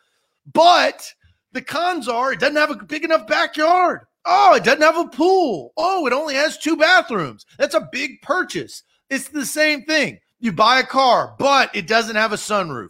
But the cons are it doesn't have a big enough backyard. Oh, it doesn't have a pool. Oh, it only has two bathrooms. That's a big purchase. It's the same thing. You buy a car, but it doesn't have a sunroof.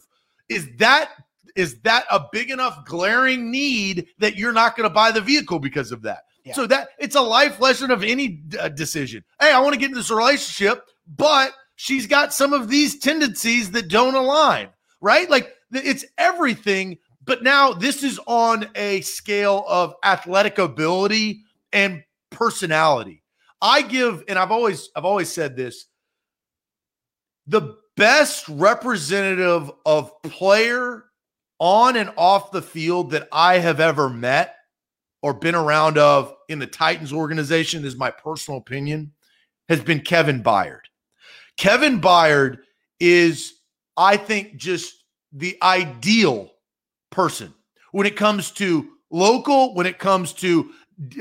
Is that is that a big enough glaring need that you're not going to buy the vehicle because of that? Yeah. So that it's a life lesson of any uh, decision. Hey, I want to get in this relationship, but she's got some of these tendencies that don't align, right? Like it's everything but now this is on a scale of athletic ability and personality. I give, and I've always I've always said this, the best representative of player on and off the field that I have ever met or been around of in the Titans organization is my personal opinion has been Kevin Byard. Kevin Byard is I think just the ideal person when it comes to local, when it comes to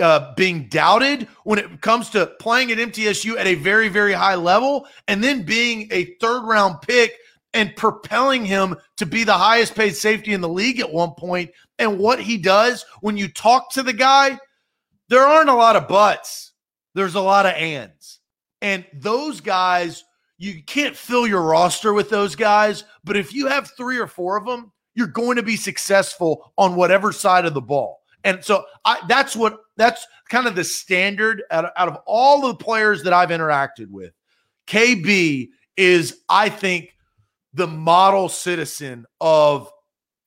uh, being doubted, when it comes to playing at MTSU at a very, very high level, and then being a third round pick and propelling him to be the highest paid safety in the league at one point. And what he does when you talk to the guy, there aren't a lot of buts, there's a lot of ands. And those guys, you can't fill your roster with those guys. But if you have three or four of them, you're going to be successful on whatever side of the ball. And so I, that's what that's kind of the standard out, out of all the players that I've interacted with. KB is, I think, the model citizen of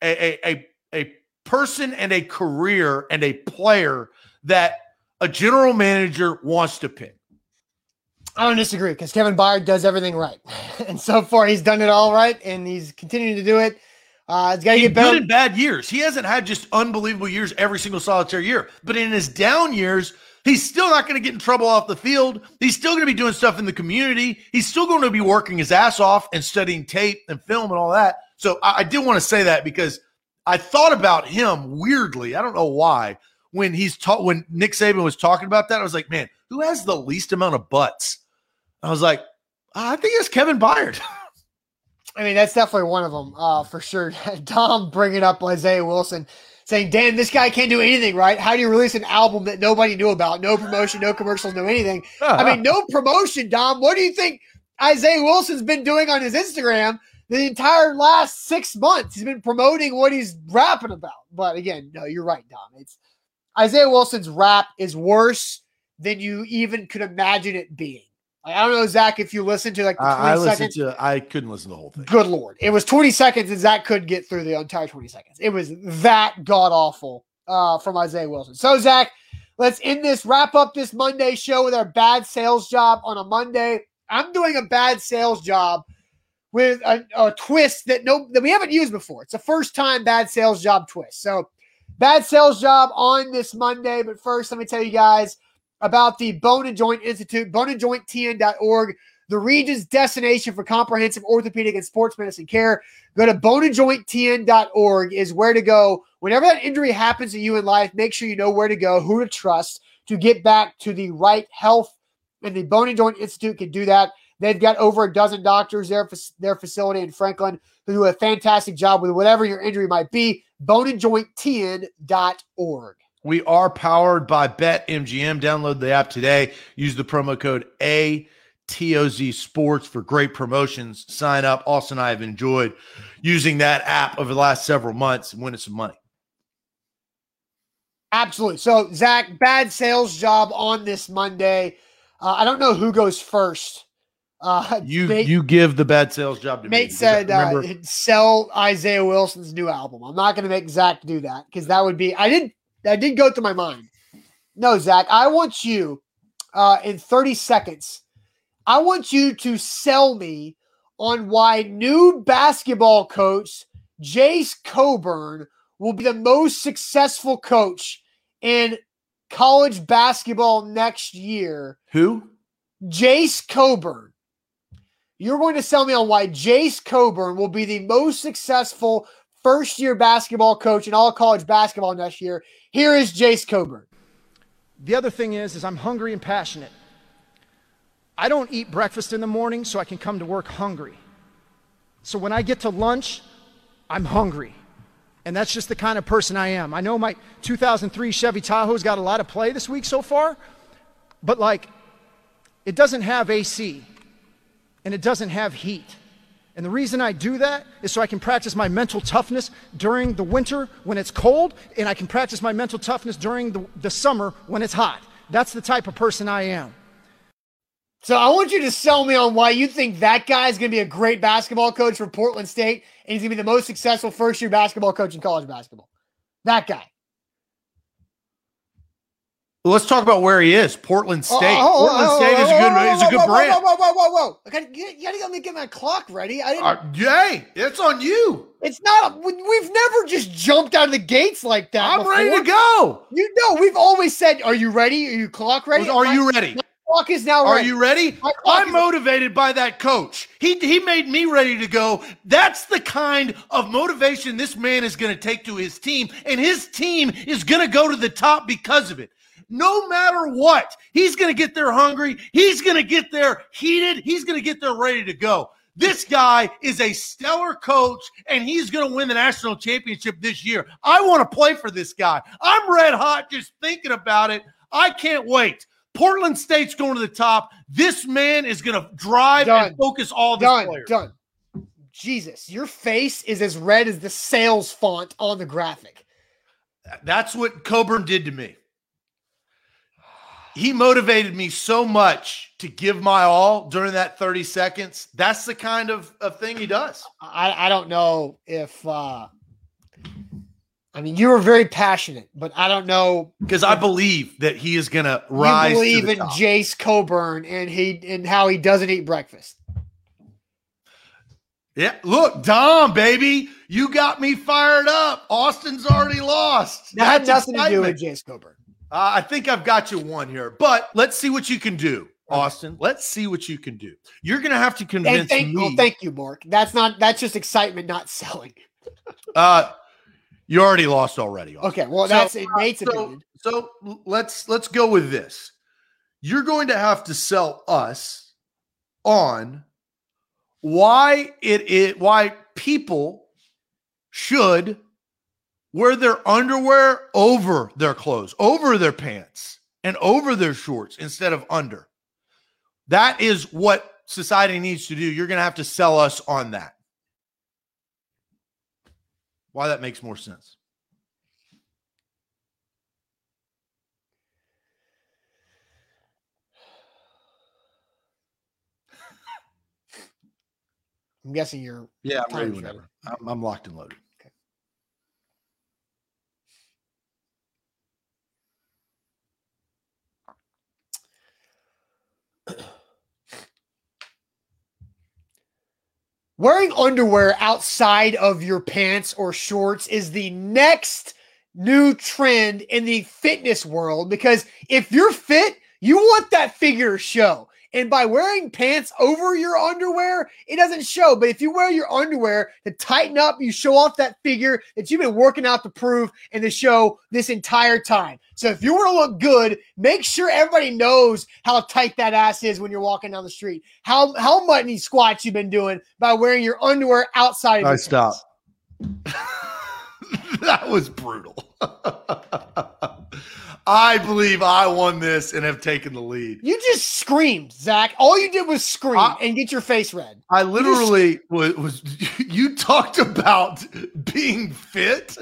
a, a, a, a person and a career and a player that a general manager wants to pick. I don't disagree because Kevin Byard does everything right. And so far, he's done it all right and he's continuing to do it. Uh, it's got to get better. Good and bad years. He hasn't had just unbelievable years every single solitary year. But in his down years, he's still not going to get in trouble off the field. He's still going to be doing stuff in the community. He's still going to be working his ass off and studying tape and film and all that. So I, I did want to say that because I thought about him weirdly. I don't know why. When he's taught, when Nick Saban was talking about that, I was like, man, who has the least amount of butts? I was like, I think it's Kevin Byard. I mean, that's definitely one of them uh, for sure. Tom bringing up Isaiah Wilson. saying, "Damn, this guy can't do anything right. How do you release an album that nobody knew about? No promotion, no commercials, no anything." I mean, no promotion, Dom. What do you think Isaiah Wilson's been doing on his Instagram the entire last six months? He's been promoting what he's rapping about. But again, no, you're right, Dom. It's Isaiah Wilson's rap is worse than you even could imagine it being. I don't know, Zach, if you listen to like the 20 I, I listened seconds. to. I couldn't listen to the whole thing. Good lord. It was 20 seconds and Zach couldn't get through the entire 20 seconds. It was that god awful uh, from Isaiah Wilson. So, Zach, let's end this, wrap up this Monday show with our bad sales job on a Monday. I'm doing a bad sales job with a, a twist that no that we haven't used before. It's a first time bad sales job twist. So, bad sales job on this Monday. But first, let me tell you guys about the Bone and Joint Institute, boneandjointtn.org, the region's destination for comprehensive orthopedic and sports medicine care. Go to boneandjointtn.org is where to go. Whenever that injury happens to you in life, make sure you know where to go, who to trust to get back to the right health. And the Bone and Joint Institute can do that. They've got over a dozen doctors there their facility in Franklin who do a fantastic job with whatever your injury might be. Boneandjointtn.org. We are powered by BetMGM. Download the app today. Use the promo code ATOZ Sports for great promotions. Sign up. Austin and I have enjoyed using that app over the last several months and winning some money. Absolutely. So, Zach, bad sales job on this Monday. Uh, I don't know who goes first. Uh, You you give the bad sales job to me. Nate because said uh, sell Isaiah Wilson's new album. I'm not going to make Zach do that because that would be. I did. That did go through my mind. No, Zach. I want you uh, in 30 seconds. I want you to sell me on why new basketball coach Jace Coburn will be the most successful coach in college basketball next year. who? Jace Coburn. You're going to sell me on why Jace Coburn will be the most successful first year basketball coach in all college basketball next year. Here is Jace Coburn. The other thing is, is I'm hungry and passionate. I don't eat breakfast in the morning so I can come to work hungry. So when I get to lunch, I'm hungry. And that's just the kind of person I am. I know my 2003 Chevy Tahoe's got a lot of play this week so far, but like, it doesn't have AC and it doesn't have heat. And the reason I do that is so I can practice my mental toughness during the winter when it's cold, and I can practice my mental toughness during the, the summer when it's hot. That's the type of person I am. So I want you to sell me on why you think that guy is going to be a great basketball coach for Portland State and he's going to be the most successful first year basketball coach in college basketball. That guy. Well, let's talk about where he is. Portland State. Oh, oh, oh, Portland oh, State is a oh, good oh, is a oh, good brand. Whoa, whoa, whoa, whoa, whoa! I gotta, you gotta let me get my clock ready. I didn't. Uh, yay, it's on you. it's not. we- We've never just jumped out of the gates like that. I'm before. ready to go. You know, we've always said, "Are you ready? Are you clock ready?" Are My- you ready? My clock is now Are you ready? I'm motivated by that coach. He he made me ready to go. That's the kind of motivation this man is going to take to his team, and his team is going to go to the top because of it. No matter what, he's going to get there hungry. He's going to get there heated. He's going to get there ready to go. This guy is a stellar coach, and he's going to win the national championship this year. I want to play for this guy. I'm red hot just thinking about it. I can't wait. Portland State's going to the top. This man is going to drive Done. and focus all the done? players. Done. Jesus, your face is as red as the sales font on the graphic. That's what Coburn did to me. He motivated me so much to give my all during that 30 seconds. That's the kind of, of thing he does. I, I don't know if. uh I mean, you were very passionate, but I don't know. Because I believe that he is going to rise. you to believe the in top. Jace Coburn and he and how he doesn't eat breakfast. Yeah, look, Dom, baby, you got me fired up. Austin's already lost. That had That's nothing to do with. Jace Coburn. Uh, I think I've got you one here, but let's see what you can do, Austin. Let's see what you can do. You're going to have to convince thank, me. well, thank you, Mark. That's not. That's just excitement, not selling. uh, you already lost already. Austin. Okay, well, So, that's in Nate's so, opinion. so let's let's go with this. You're going to have to sell us on why it is why people should wear their underwear over their clothes, over their pants, and over their shorts instead of under. That is what society needs to do. You're going to have to sell us on that. Why that makes more sense. I'm guessing you're. Yeah, I'm ready whenever. I'm, I'm locked and loaded. Wearing underwear outside of your pants or shorts is the next new trend in the fitness world because if you're fit, you want that figure show. And by wearing pants over your underwear, it doesn't show. But if you wear your underwear to tighten up, you show off that figure that you've been working out to prove and to show this entire time. So if you want to look good, make sure everybody knows how tight that ass is when you're walking down the street. How how many squats you've been doing by wearing your underwear outside of I your stop. pants. that was brutal. I believe I won this and have taken the lead. You just screamed, Zach. All you did was scream I- and get your face red. I literally was, was you talked about being fit.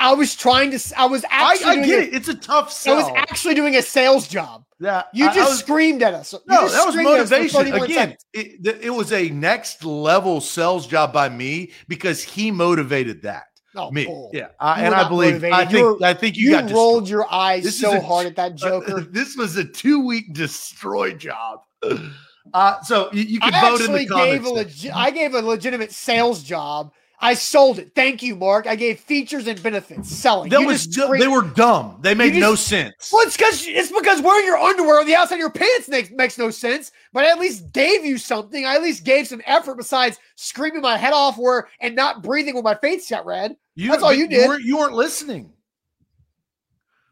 I was trying to. I was actually. I doing get a- it. It's a tough sell. I was actually doing a sales job. yeah, You I- I just was- screamed at us. You no, that was screamed at us for motivation. Again, it, it was a next level sales job by me because he motivated that. Oh, me, bull. yeah, I, and I believe. motivated. I think. were- I think you, You, got rolled destroyed. your eyes This so a- hard at that Joker. this was a two week destroy job. Uh, so you, you I can vote in actually the gave comments. a legi- I gave a legitimate sales job. I sold it. Thank you, Mark. I gave features and benefits. Selling. That You was just they were dumb. They made just- no sense. Well, it's because it's because wearing your underwear on the outside of your pants makes makes no sense. But I at least gave you something. I at least gave some effort besides screaming my head off where and not breathing when my face got red. You, That's all you did. weren't, you weren't listening.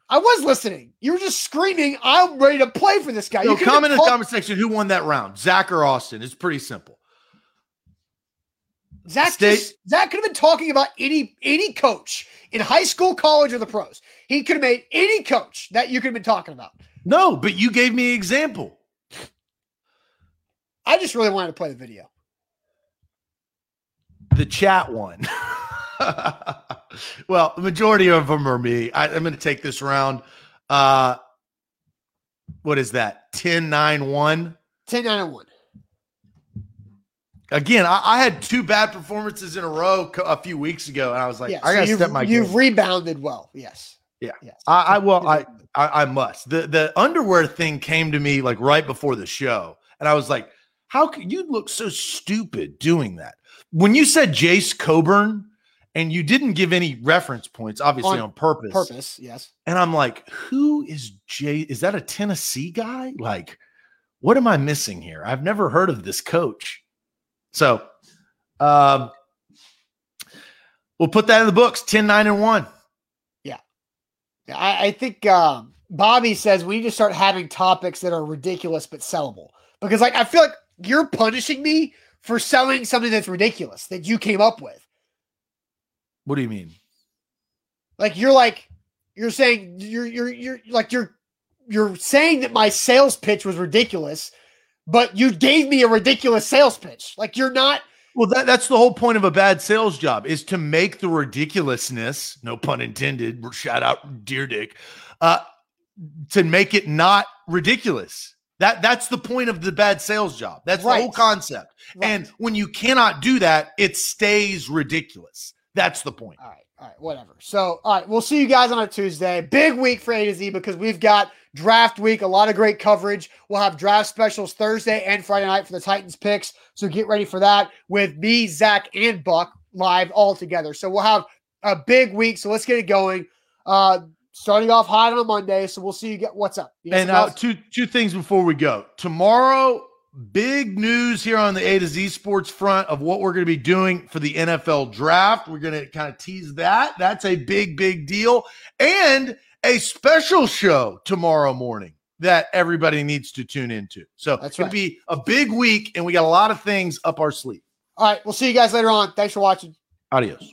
I was listening. You were just screaming. I'm ready to play for this guy. So you comment in the comment section who won that round, Zach or Austin. It's pretty simple. Zach, just, Zach could have been talking about any any coach in high school, college, or the pros. He could have made any coach that you could have been talking about. No, but you gave me an example. I just really wanted to play the video. The chat one. well, the majority of them are me. I, I'm going to take this round. Uh, what is that? 10 9 1. 10 9 1. Again, I, I had two bad performances in a row co- a few weeks ago, and I was like, yeah, I so got to you've, step my game. you've game. rebounded well. Yes. Yeah. Yes. I, I well, I. I I must. The the underwear thing came to me like right before the show, and I was like, "How could you look so stupid doing that?" When you said Jace Coburn, and you didn't give any reference points, obviously On on, purpose. purpose. Yes. And I'm like, "Who is Jay? Is that a Tennessee guy? Like, what am I missing here? I've never heard of this coach." So, um, we'll put that in the books. 10, 9, and one. Yeah, I, I think um, Bobby says we need to start having topics that are ridiculous but sellable. Because like I feel like you're punishing me for selling something that's ridiculous that you came up with. What do you mean? Like you're like you're saying you're you're you're like you're you're saying that my sales pitch was ridiculous, but you gave me a ridiculous sales pitch. Like you're not Well, that, that's the whole point of a bad sales job is to make the ridiculousness, no pun intended, shout out dear dick, uh, to make it not ridiculous. That that's the point of the bad sales job. That's the whole concept. Right. And when you cannot do that, it stays ridiculous. That's the point. All right, all right, whatever. So, all right, we'll see you guys on a Tuesday. Big week for A to Z because we've got draft week, a lot of great coverage. We'll have draft specials Thursday and Friday night for the Titans picks. So get ready for that with me, Zach, and Buck live all together. So we'll have a big week. So let's get it going. Uh, starting off hot on a Monday. So we'll see you get what's up. You And uh, two two things before we go. Tomorrow, big news here on the A to Z Sports front of what we're going to be doing for the NFL draft. We're going to kind of tease that. That's a big, big deal, and a special show tomorrow morning that everybody needs to tune into. So That's it's going right. to be a big week, and we got a lot of things up our sleeve. all right, we'll see you guys later on. Thanks for watching. Adios.